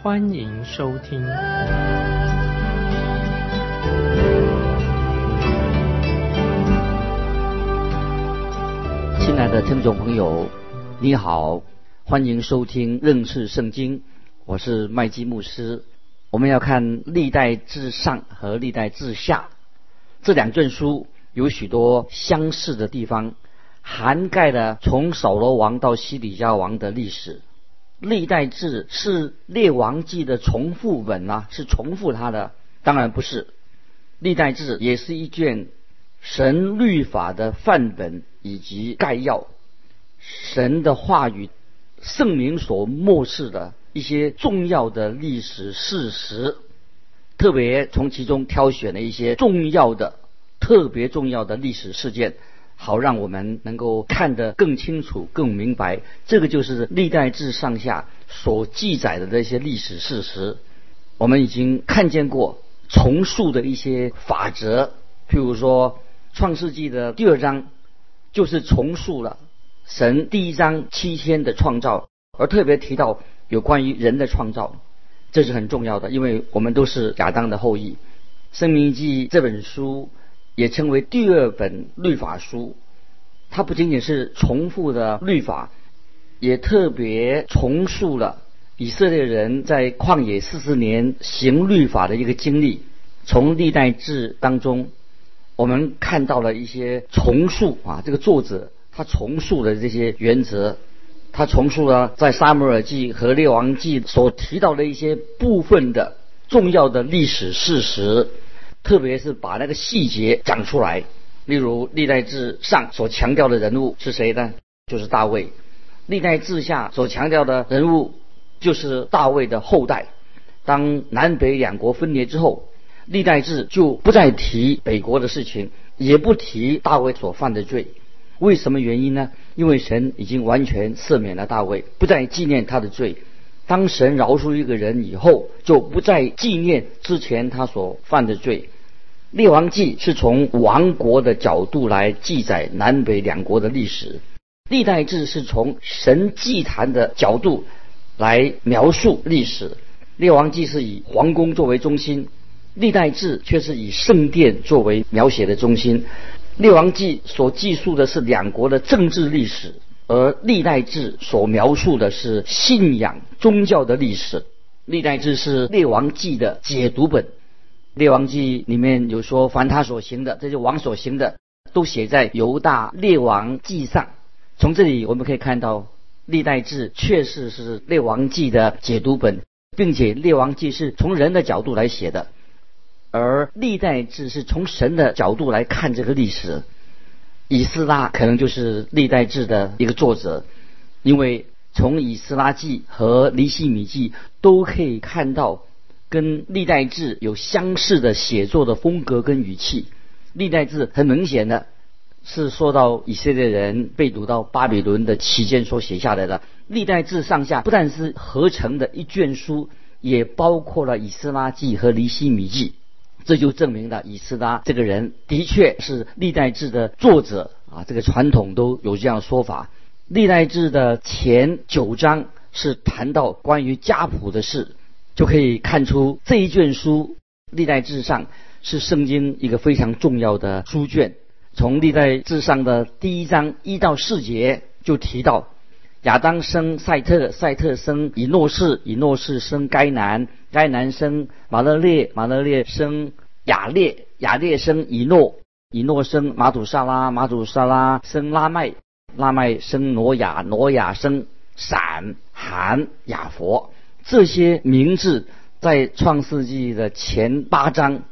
欢迎收听。亲爱的听众朋友，你好，欢迎收听认识圣经，我是麦基牧师。我们要看历代至上和历代至下这两卷书。有许多相似的地方，涵盖了从扫罗王到西底家王的历史。历代志是列王记的重复本啊，是重复它的？当然不是。历代志也是一卷神律法的范本以及概要，神的话语、圣灵所漠视的一些重要的历史事实，特别从其中挑选了一些重要的。特别重要的历史事件，好让我们能够看得更清楚、更明白。这个就是历代志上下所记载的那些历史事实。我们已经看见过重塑的一些法则，譬如说《创世纪》的第二章就是重塑了神第一章七天的创造，而特别提到有关于人的创造，这是很重要的，因为我们都是亚当的后裔。《生命记》这本书。也称为第二本律法书，它不仅仅是重复的律法，也特别重塑了以色列人在旷野四十年行律法的一个经历。从历代志当中，我们看到了一些重塑啊，这个作者他重塑的这些原则，他重塑了在撒母耳记和列王记所提到的一些部分的重要的历史事实。特别是把那个细节讲出来，例如历代志上所强调的人物是谁呢？就是大卫。历代志下所强调的人物就是大卫的后代。当南北两国分裂之后，历代志就不再提北国的事情，也不提大卫所犯的罪。为什么原因呢？因为神已经完全赦免了大卫，不再纪念他的罪。当神饶恕一个人以后，就不再纪念之前他所犯的罪。列王记是从王国的角度来记载南北两国的历史，历代志是从神祭坛的角度来描述历史。列王记是以皇宫作为中心，历代志却是以圣殿作为描写的中心。列王记所记述的是两国的政治历史。而历代志所描述的是信仰宗教的历史，历代志是列王记的解读本。列王记里面有说，凡他所行的，这些王所行的，都写在犹大列王记上。从这里我们可以看到，历代志确实是列王记的解读本，并且列王记是从人的角度来写的，而历代志是从神的角度来看这个历史。以斯拉可能就是历代志的一个作者，因为从以斯拉记和尼希米记都可以看到跟历代志有相似的写作的风格跟语气。历代志很明显的是说到以色列人被掳到巴比伦的期间所写下来的。历代志上下不但是合成的一卷书，也包括了以斯拉记和尼希米记。这就证明了以斯拉这个人的确是历代志的作者啊，这个传统都有这样说法。历代志的前九章是谈到关于家谱的事，就可以看出这一卷书历代志上是圣经一个非常重要的书卷。从历代志上的第一章一到四节就提到。亚当生赛特，赛特生以诺士，以诺士生该南，该南生马勒列，马勒列生雅列，雅列生以诺，以诺生马祖沙拉，马祖沙拉生拉麦，拉麦生挪亚，挪亚生闪、含、雅佛。这些名字在创世纪的前八章。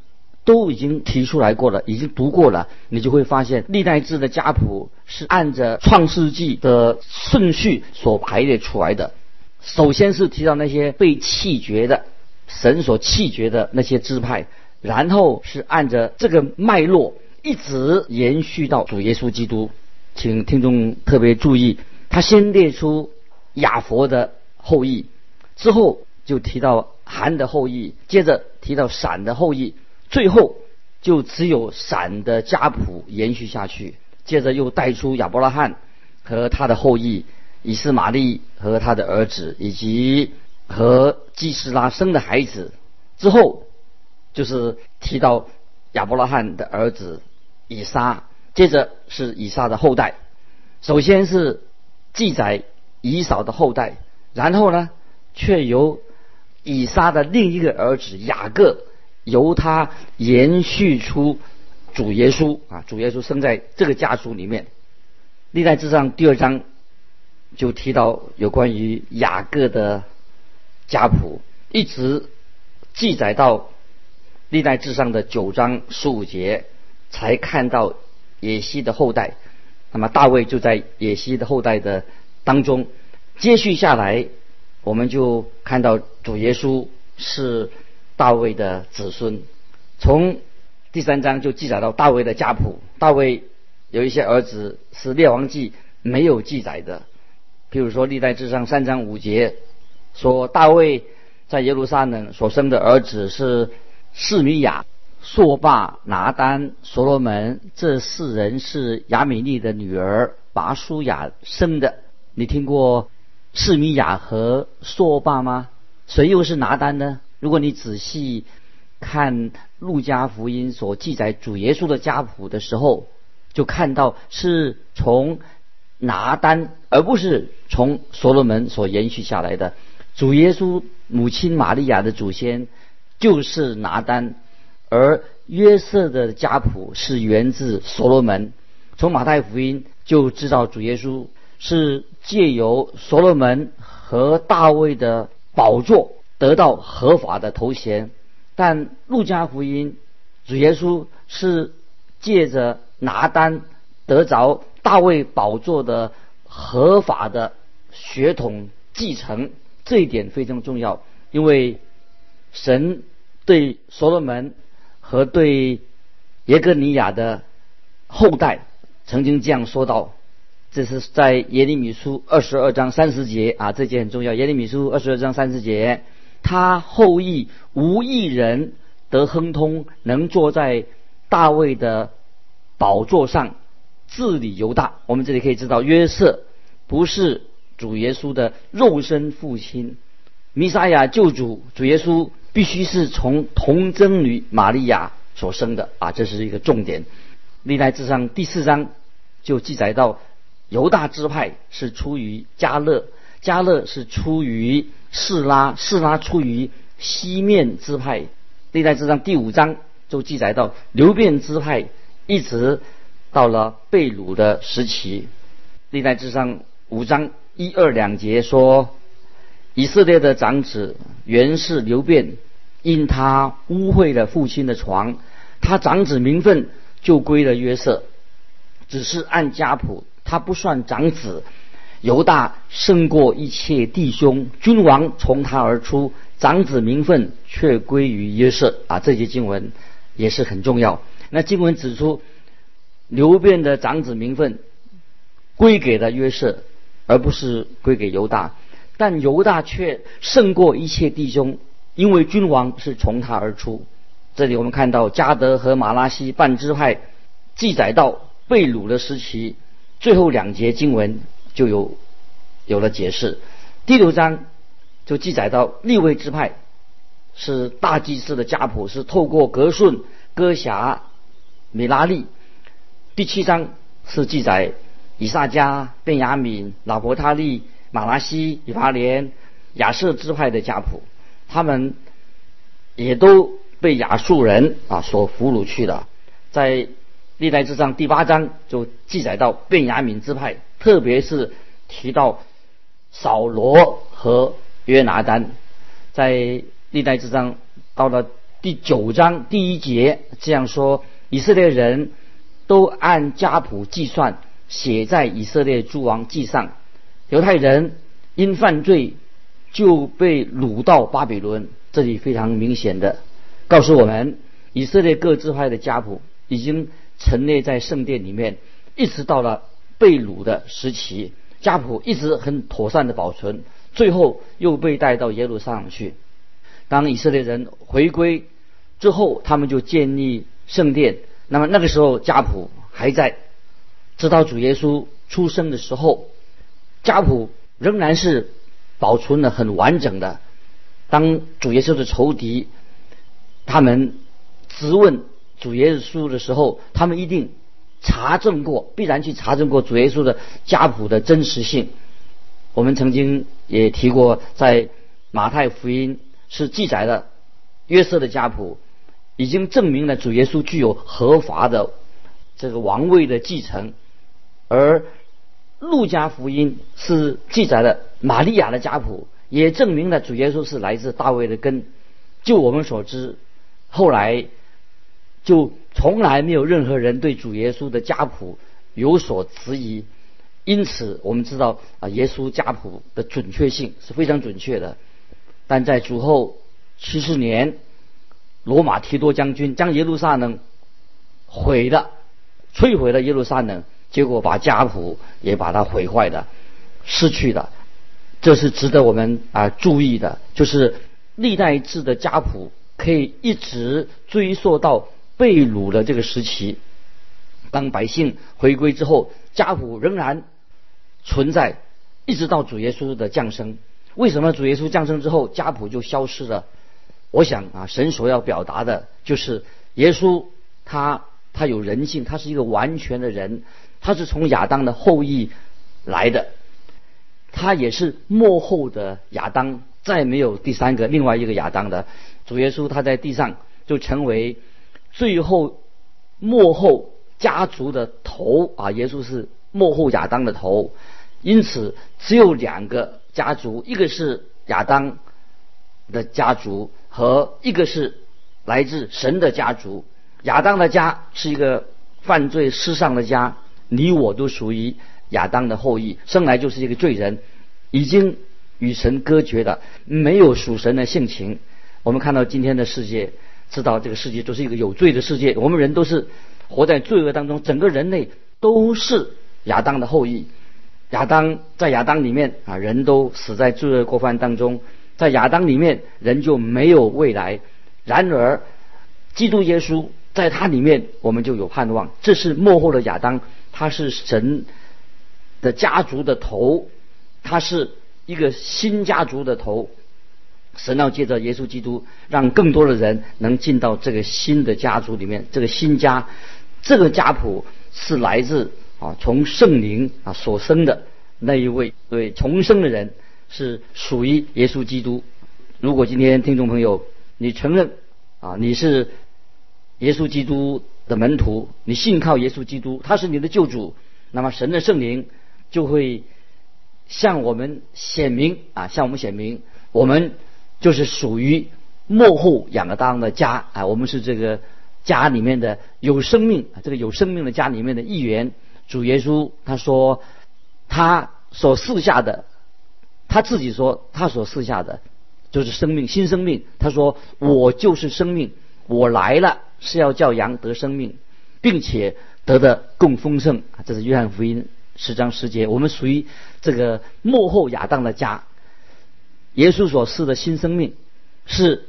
都已经提出来过了，已经读过了，你就会发现历代志的家谱是按着创世纪的顺序所排列出来的。首先是提到那些被弃绝的，神所弃绝的那些支派，然后是按着这个脉络一直延续到主耶稣基督。请听众特别注意，他先列出亚佛的后裔，之后就提到韩的后裔，接着提到闪的后裔，最后就只有闪的家谱延续下去。接着又带出亚伯拉罕和他的后裔以斯玛利和他的儿子，以及和基斯拉生的孩子。之后就是提到亚伯拉罕的儿子以撒。接着是以撒的后代，首先是记载以扫的后代，然后呢，却由以撒的另一个儿子雅各，由他延续出主耶稣啊，主耶稣生在这个家族里面。历代志上第二章就提到有关于雅各的家谱，一直记载到历代志上的九章十五节，才看到。野西的后代，那么大卫就在野西的后代的当中。接续下来，我们就看到主耶稣是大卫的子孙。从第三章就记载到大卫的家谱。大卫有一些儿子是列王记没有记载的，譬如说历代志上三章五节说大卫在耶路撒冷所生的儿子是示米亚。朔霸、拿丹、所罗门这四人是亚米利的女儿拔舒雅生的。你听过示米亚和朔霸吗？谁又是拿丹呢？如果你仔细看路加福音所记载主耶稣的家谱的时候，就看到是从拿丹，而不是从所罗门所延续下来的。主耶稣母亲玛利亚的祖先就是拿丹。而约瑟的家谱是源自所罗门，从马太福音就知道主耶稣是借由所罗门和大卫的宝座得到合法的头衔，但路加福音主耶稣是借着拿单得着大卫宝座的合法的血统继承，这一点非常重要，因为神对所罗门。和对耶格尼亚的后代曾经这样说道：“这是在耶利米书二十二章三十节啊，这节很重要。耶利米书二十二章三十节，他后裔无一人得亨通，能坐在大卫的宝座上治理犹大。我们这里可以知道，约瑟不是主耶稣的肉身父亲，弥撒亚救主主耶稣。”必须是从童贞女玛利亚所生的啊，这是一个重点。历代志上第四章就记载到，犹大支派是出于加勒，加勒是出于士拉，士拉出于西面支派。历代志上第五章就记载到，流变支派一直到了被掳的时期。历代志上五章一二两节说，以色列的长子原是流变。因他污秽了父亲的床，他长子名分就归了约瑟，只是按家谱，他不算长子。犹大胜过一切弟兄，君王从他而出，长子名分却归于约瑟。啊，这些经文也是很重要。那经文指出，流变的长子名分归给了约瑟，而不是归给犹大，但犹大却胜过一切弟兄。因为君王是从他而出，这里我们看到加德和马拉西半支派记载到被掳的时期，最后两节经文就有有了解释。第六章就记载到利未支派是大祭司的家谱，是透过格顺、哥辖、米拉利。第七章是记载以撒加、便雅敏、老伯他利、马拉西、以法莲、亚瑟支派的家谱。他们也都被亚述人啊所俘虏去了。在历代志上第八章就记载到便雅悯支派，特别是提到扫罗和约拿丹。在历代志上到了第九章第一节这样说：以色列人都按家谱计算，写在以色列诸王记上。犹太人因犯罪。就被掳到巴比伦，这里非常明显的告诉我们，以色列各支派的家谱已经陈列在圣殿里面，一直到了被掳的时期，家谱一直很妥善的保存，最后又被带到耶路撒冷去。当以色列人回归之后，他们就建立圣殿。那么那个时候家谱还在，直到主耶稣出生的时候，家谱仍然是保存的很完整的。当主耶稣的仇敌他们质问主耶稣的时候，他们一定查证过，必然去查证过主耶稣的家谱的真实性。我们曾经也提过，在马太福音是记载了约瑟的家谱，已经证明了主耶稣具有合法的这个王位的继承，而路加福音是记载了玛利亚的家谱。也证明了主耶稣是来自大卫的根。就我们所知，后来就从来没有任何人对主耶稣的家谱有所质疑。因此，我们知道啊，耶稣家谱的准确性是非常准确的。但在主后七十年，罗马提多将军将耶路撒冷毁了，摧毁了耶路撒冷，结果把家谱也把它毁坏的，失去了。这是值得我们啊注意的，就是历代志的家谱可以一直追溯到被掳的这个时期。当百姓回归之后，家谱仍然存在，一直到主耶稣的降生。为什么主耶稣降生之后家谱就消失了？我想啊，神所要表达的就是耶稣他他有人性，他是一个完全的人，他是从亚当的后裔来的。他也是幕后的亚当，再没有第三个另外一个亚当的主耶稣，他在地上就成为最后幕后家族的头啊！耶稣是幕后亚当的头，因此只有两个家族，一个是亚当的家族，和一个是来自神的家族。亚当的家是一个犯罪失丧的家，你我都属于。亚当的后裔生来就是一个罪人，已经与神隔绝的，没有属神的性情。我们看到今天的世界，知道这个世界都是一个有罪的世界。我们人都是活在罪恶当中，整个人类都是亚当的后裔。亚当在亚当里面啊，人都死在罪恶过犯当中，在亚当里面人就没有未来。然而，基督耶稣在他里面，我们就有盼望。这是幕后的亚当，他是神。的家族的头，他是一个新家族的头。神要借着耶稣基督，让更多的人能进到这个新的家族里面。这个新家，这个家谱是来自啊，从圣灵啊所生的那一位对重生的人，是属于耶稣基督。如果今天听众朋友你承认啊你是耶稣基督的门徒，你信靠耶稣基督，他是你的救主，那么神的圣灵。就会向我们显明啊，向我们显明，我们就是属于幕后亚当的家啊，我们是这个家里面的有生命，这个有生命的家里面的一员。主耶稣他说，他所赐下的，他自己说他所赐下的就是生命，新生命。他说我就是生命，我来了是要叫羊得生命，并且得的更丰盛。这是约翰福音。十章十节，我们属于这个幕后亚当的家。耶稣所赐的新生命，是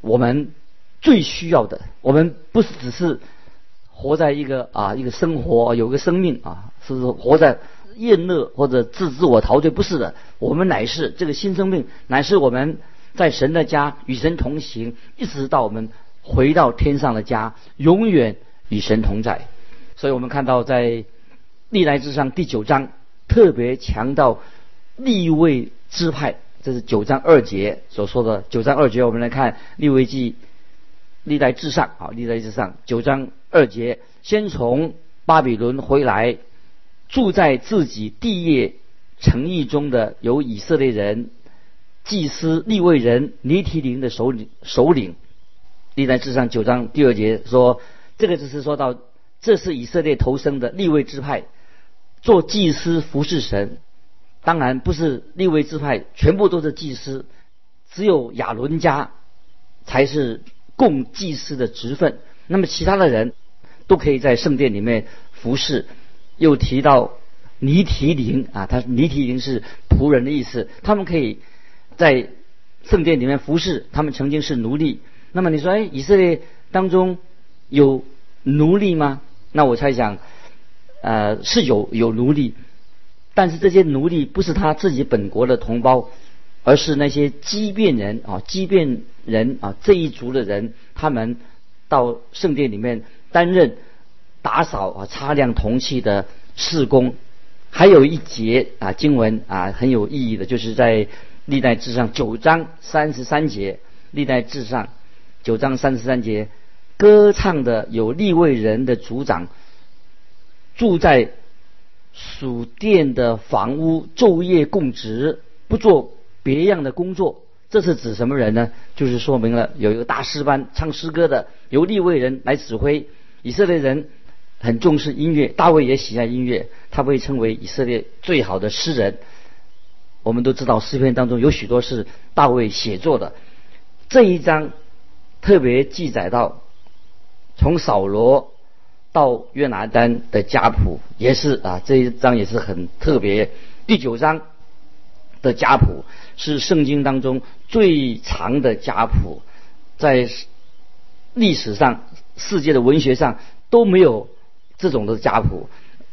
我们最需要的。我们不是只是活在一个啊一个生活，有个生命啊，是活在厌乐或者自自我陶醉，不是的。我们乃是这个新生命，乃是我们在神的家与神同行，一直到我们回到天上的家，永远与神同在。所以我们看到在。历来之上第九章特别强调立位支派，这是九章二节所说的。九章二节，我们来看立位记历代至上啊，历代至上九章二节，先从巴比伦回来，住在自己地业城邑中的有以色列人祭司立位人尼提林的首领首领。历代至上九章第二节说，这个只是说到这是以色列投生的立位支派。做祭司服侍神，当然不是立位支派全部都是祭司，只有亚伦家才是供祭司的职分。那么其他的人都可以在圣殿里面服侍。又提到尼提林啊，他尼提林是仆人的意思，他们可以在圣殿里面服侍，他们曾经是奴隶。那么你说，哎，以色列当中有奴隶吗？那我猜想，呃，是有有奴隶，但是这些奴隶不是他自己本国的同胞，而是那些畸变人啊，畸变人啊这一族的人，他们到圣殿里面担任打扫啊、擦亮铜器的事工。还有一节啊经文啊很有意义的，就是在历代志上九章三十三节，历代志上九章三十三节。歌唱的有立位人的族长，住在属殿的房屋，昼夜供职，不做别样的工作。这是指什么人呢？就是说明了有一个大师班唱诗歌的，由立位人来指挥。以色列人很重视音乐，大卫也喜爱音乐，他被称为以色列最好的诗人。我们都知道诗篇当中有许多是大卫写作的。这一章特别记载到。从扫罗到约拿丹的家谱也是啊，这一章也是很特别。第九章的家谱是圣经当中最长的家谱，在历史上、世界的文学上都没有这种的家谱。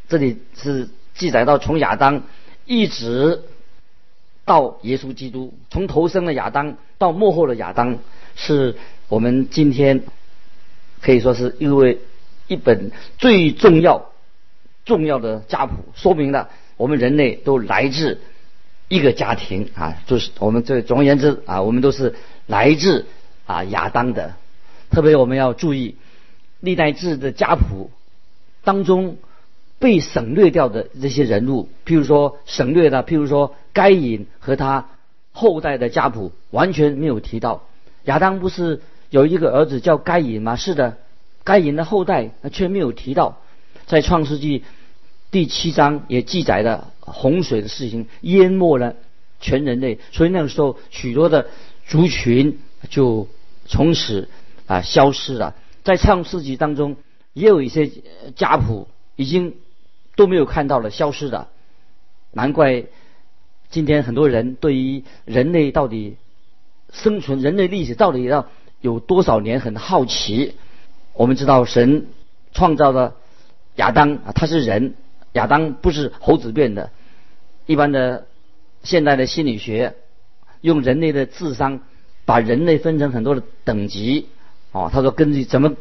这里是记载到从亚当一直到耶稣基督，从头生的亚当到末后的亚当，是我们今天。可以说是因为一本最重要、重要的家谱，说明了我们人类都来自一个家庭啊，就是我们这总而言之啊，我们都是来自啊亚当的。特别我们要注意历代志的家谱当中被省略掉的这些人物，譬如说省略的，譬如说该隐和他后代的家谱完全没有提到。亚当不是。有一个儿子叫该隐吗？是的，该隐的后代却没有提到，在创世纪第七章也记载了洪水的事情，淹没了全人类，所以那个时候许多的族群就从此啊消失了。在创世纪当中也有一些家谱已经都没有看到了，消失的。难怪今天很多人对于人类到底生存、人类历史到底要。有多少年很好奇？我们知道神创造了亚当啊，他是人，亚当不是猴子变的。一般的现代的心理学用人类的智商把人类分成很多的等级哦。他说根据怎么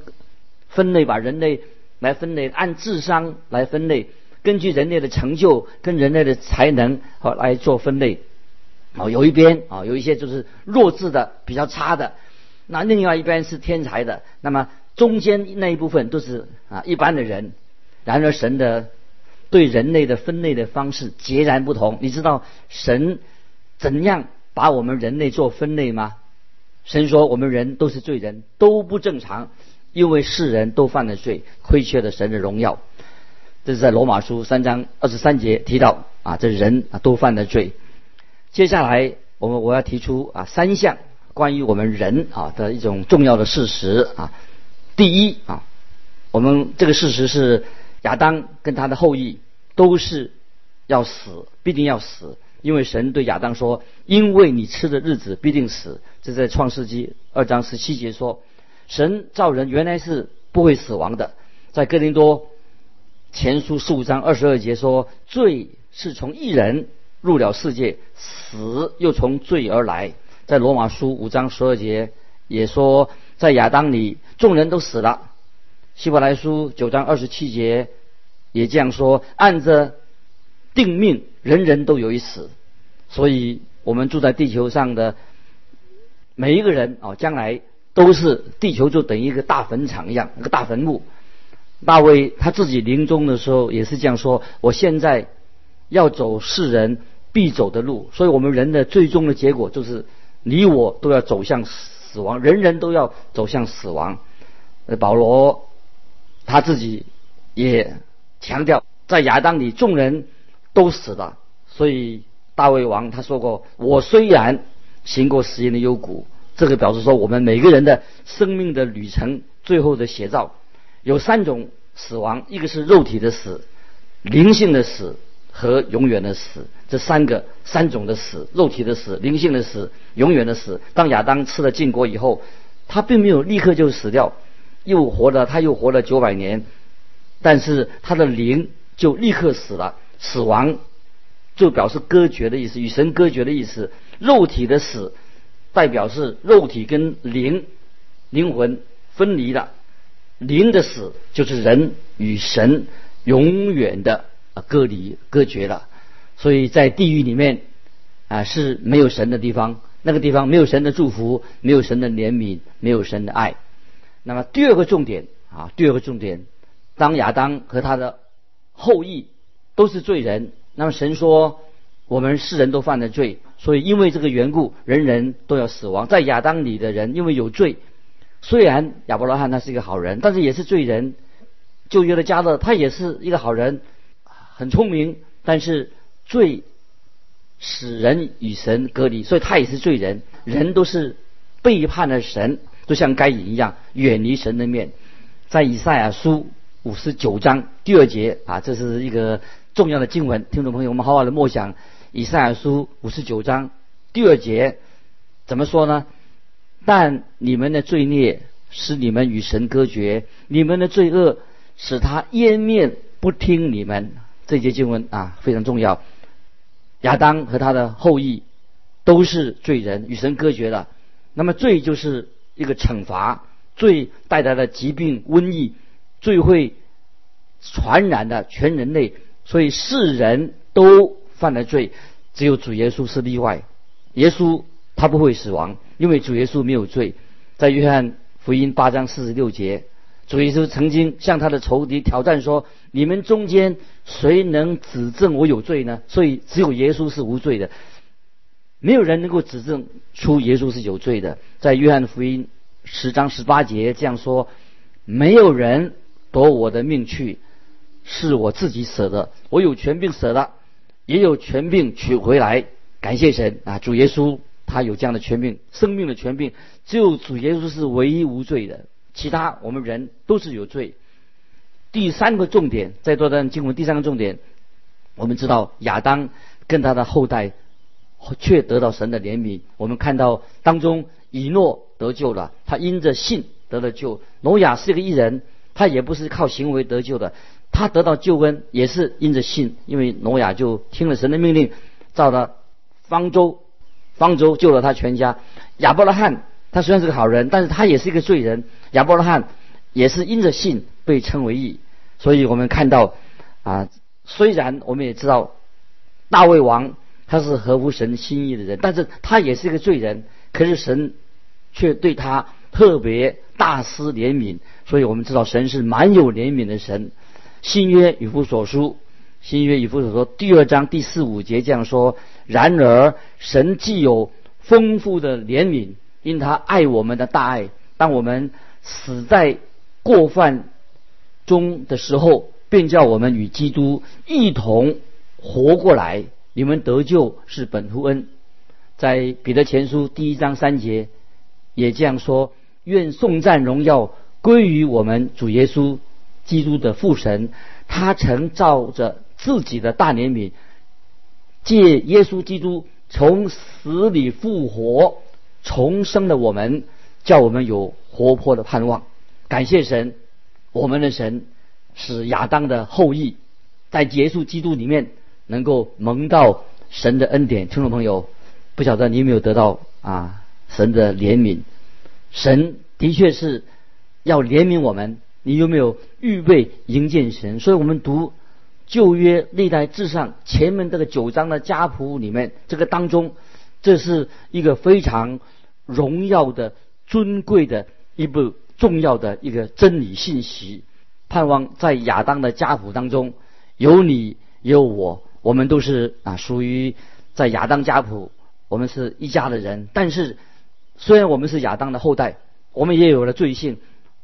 分类，把人类来分类，按智商来分类，根据人类的成就跟人类的才能好来做分类。哦，有一边啊，有一些就是弱智的，比较差的。那另外一边是天才的，那么中间那一部分都是啊一般的人。然而神的对人类的分类的方式截然不同。你知道神怎样把我们人类做分类吗？神说我们人都是罪人，都不正常，因为世人都犯了罪，亏缺了神的荣耀。这是在罗马书三章二十三节提到啊，这人啊都犯了罪。接下来我们我要提出啊三项。关于我们人啊的一种重要的事实啊，第一啊，我们这个事实是亚当跟他的后裔都是要死，必定要死，因为神对亚当说：“因为你吃的日子必定死。”这在创世纪二章十七节说，神造人原来是不会死亡的。在哥林多前书十五章二十二节说：“罪是从一人入了世界，死又从罪而来。”在罗马书五章十二节也说，在亚当里众人都死了。希伯来书九章二十七节也这样说：按着定命，人人都有一死。所以，我们住在地球上的每一个人啊，将来都是地球就等于一个大坟场一样，一个大坟墓。大卫他自己临终的时候也是这样说：我现在要走世人必走的路。所以我们人的最终的结果就是。你我都要走向死死亡，人人都要走向死亡。保罗他自己也强调，在亚当里众人都死了，所以大卫王他说过：“我虽然行过死荫的幽谷，这个表示说我们每个人的生命的旅程最后的写照。有三种死亡，一个是肉体的死、灵性的死和永远的死。这三个三种的死：肉体的死、灵性的死、永远的死。当亚当吃了禁果以后，他并没有立刻就死掉，又活了，他又活了九百年，但是他的灵就立刻死了。死亡就表示割绝的意思，与神割绝的意思。肉体的死代表是肉体跟灵灵魂分离了。灵的死就是人与神永远的啊隔离隔绝了，所以在地狱里面啊是没有神的地方，那个地方没有神的祝福，没有神的怜悯，没有神的爱。那么第二个重点啊，第二个重点，当亚当和他的后裔都是罪人，那么神说我们世人都犯了罪，所以因为这个缘故，人人都要死亡。在亚当里的人因为有罪。虽然亚伯拉罕他是一个好人，但是也是罪人。旧约的加勒他也是一个好人，很聪明，但是罪使人与神隔离，所以他也是罪人。人都是背叛了神，就像该隐一样，远离神的面。在以赛亚书五十九章第二节啊，这是一个重要的经文，听众朋友，我们好好的默想以赛亚书五十九章第二节怎么说呢？但你们的罪孽使你们与神隔绝，你们的罪恶使他湮灭，不听你们。这节经文啊非常重要。亚当和他的后裔都是罪人，与神隔绝了。那么罪就是一个惩罚，罪带来了疾病、瘟疫，罪会传染的全人类，所以世人都犯了罪，只有主耶稣是例外。耶稣他不会死亡。因为主耶稣没有罪，在约翰福音八章四十六节，主耶稣曾经向他的仇敌挑战说：“你们中间谁能指证我有罪呢？”所以只有耶稣是无罪的，没有人能够指证出耶稣是有罪的。在约翰福音十章十八节这样说：“没有人夺我的命去，是我自己舍的。我有权柄舍的，也有权柄取回来。感谢神啊，主耶稣。”他有这样的权柄，生命的权柄，只有主耶稣是唯一无罪的，其他我们人都是有罪。第三个重点，在多段经文第三个重点，我们知道亚当跟他的后代却得到神的怜悯。我们看到当中以诺得救了，他因着信得了救；挪亚是一个异人，他也不是靠行为得救的，他得到救恩也是因着信，因为挪亚就听了神的命令，造了方舟。方舟救了他全家。亚伯拉罕他虽然是个好人，但是他也是一个罪人。亚伯拉罕也是因着信被称为义。所以我们看到啊，虽然我们也知道大卫王他是合乎神心意的人，但是他也是一个罪人。可是神却对他特别大施怜悯。所以我们知道神是蛮有怜悯的神。新约与父所书。新约以弗所说第二章第四五节这样说：然而神既有丰富的怜悯，因他爱我们的大爱，当我们死在过犯中的时候，便叫我们与基督一同活过来。你们得救是本乎恩。在彼得前书第一章三节也这样说：愿颂赞荣耀归于我们主耶稣基督的父神，他曾照着。自己的大怜悯，借耶稣基督从死里复活重生的我们，叫我们有活泼的盼望。感谢神，我们的神是亚当的后裔，在结束基督里面能够蒙到神的恩典。听众朋友，不晓得你有没有得到啊神的怜悯？神的确是要怜悯我们，你有没有预备迎接神？所以我们读。旧约历代至上前面这个九章的家谱里面，这个当中，这是一个非常荣耀的、尊贵的一部重要的一个真理信息。盼望在亚当的家谱当中，有你有我，我们都是啊属于在亚当家谱，我们是一家的人。但是虽然我们是亚当的后代，我们也有了罪性，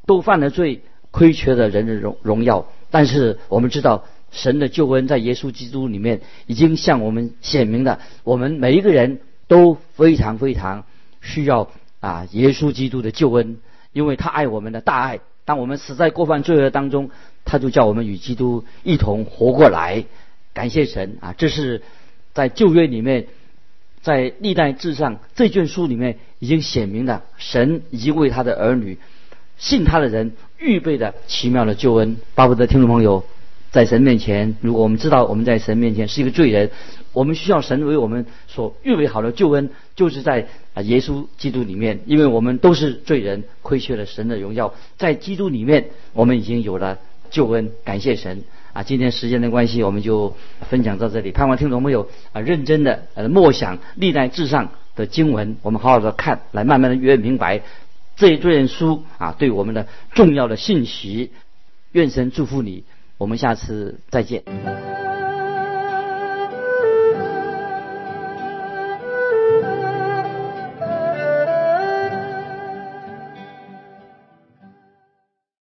都犯了罪，亏缺了人的荣荣耀。但是我们知道。神的救恩在耶稣基督里面已经向我们显明了，我们每一个人都非常非常需要啊耶稣基督的救恩，因为他爱我们的大爱。当我们死在过犯罪恶当中，他就叫我们与基督一同活过来。感谢神啊！这是在旧约里面，在历代志上这卷书里面已经显明了，神已经为他的儿女、信他的人预备的奇妙的救恩。巴不得听众朋友。在神面前，如果我们知道我们在神面前是一个罪人，我们需要神为我们所预备好的救恩，就是在啊耶稣基督里面，因为我们都是罪人，亏缺了神的荣耀，在基督里面，我们已经有了救恩，感谢神啊！今天时间的关系，我们就分享到这里，盼望听众朋友啊认真的呃默想历代至上的经文，我们好好的看，来慢慢的越明白这一卷书啊对我们的重要的信息。愿神祝福你。我们下次再见。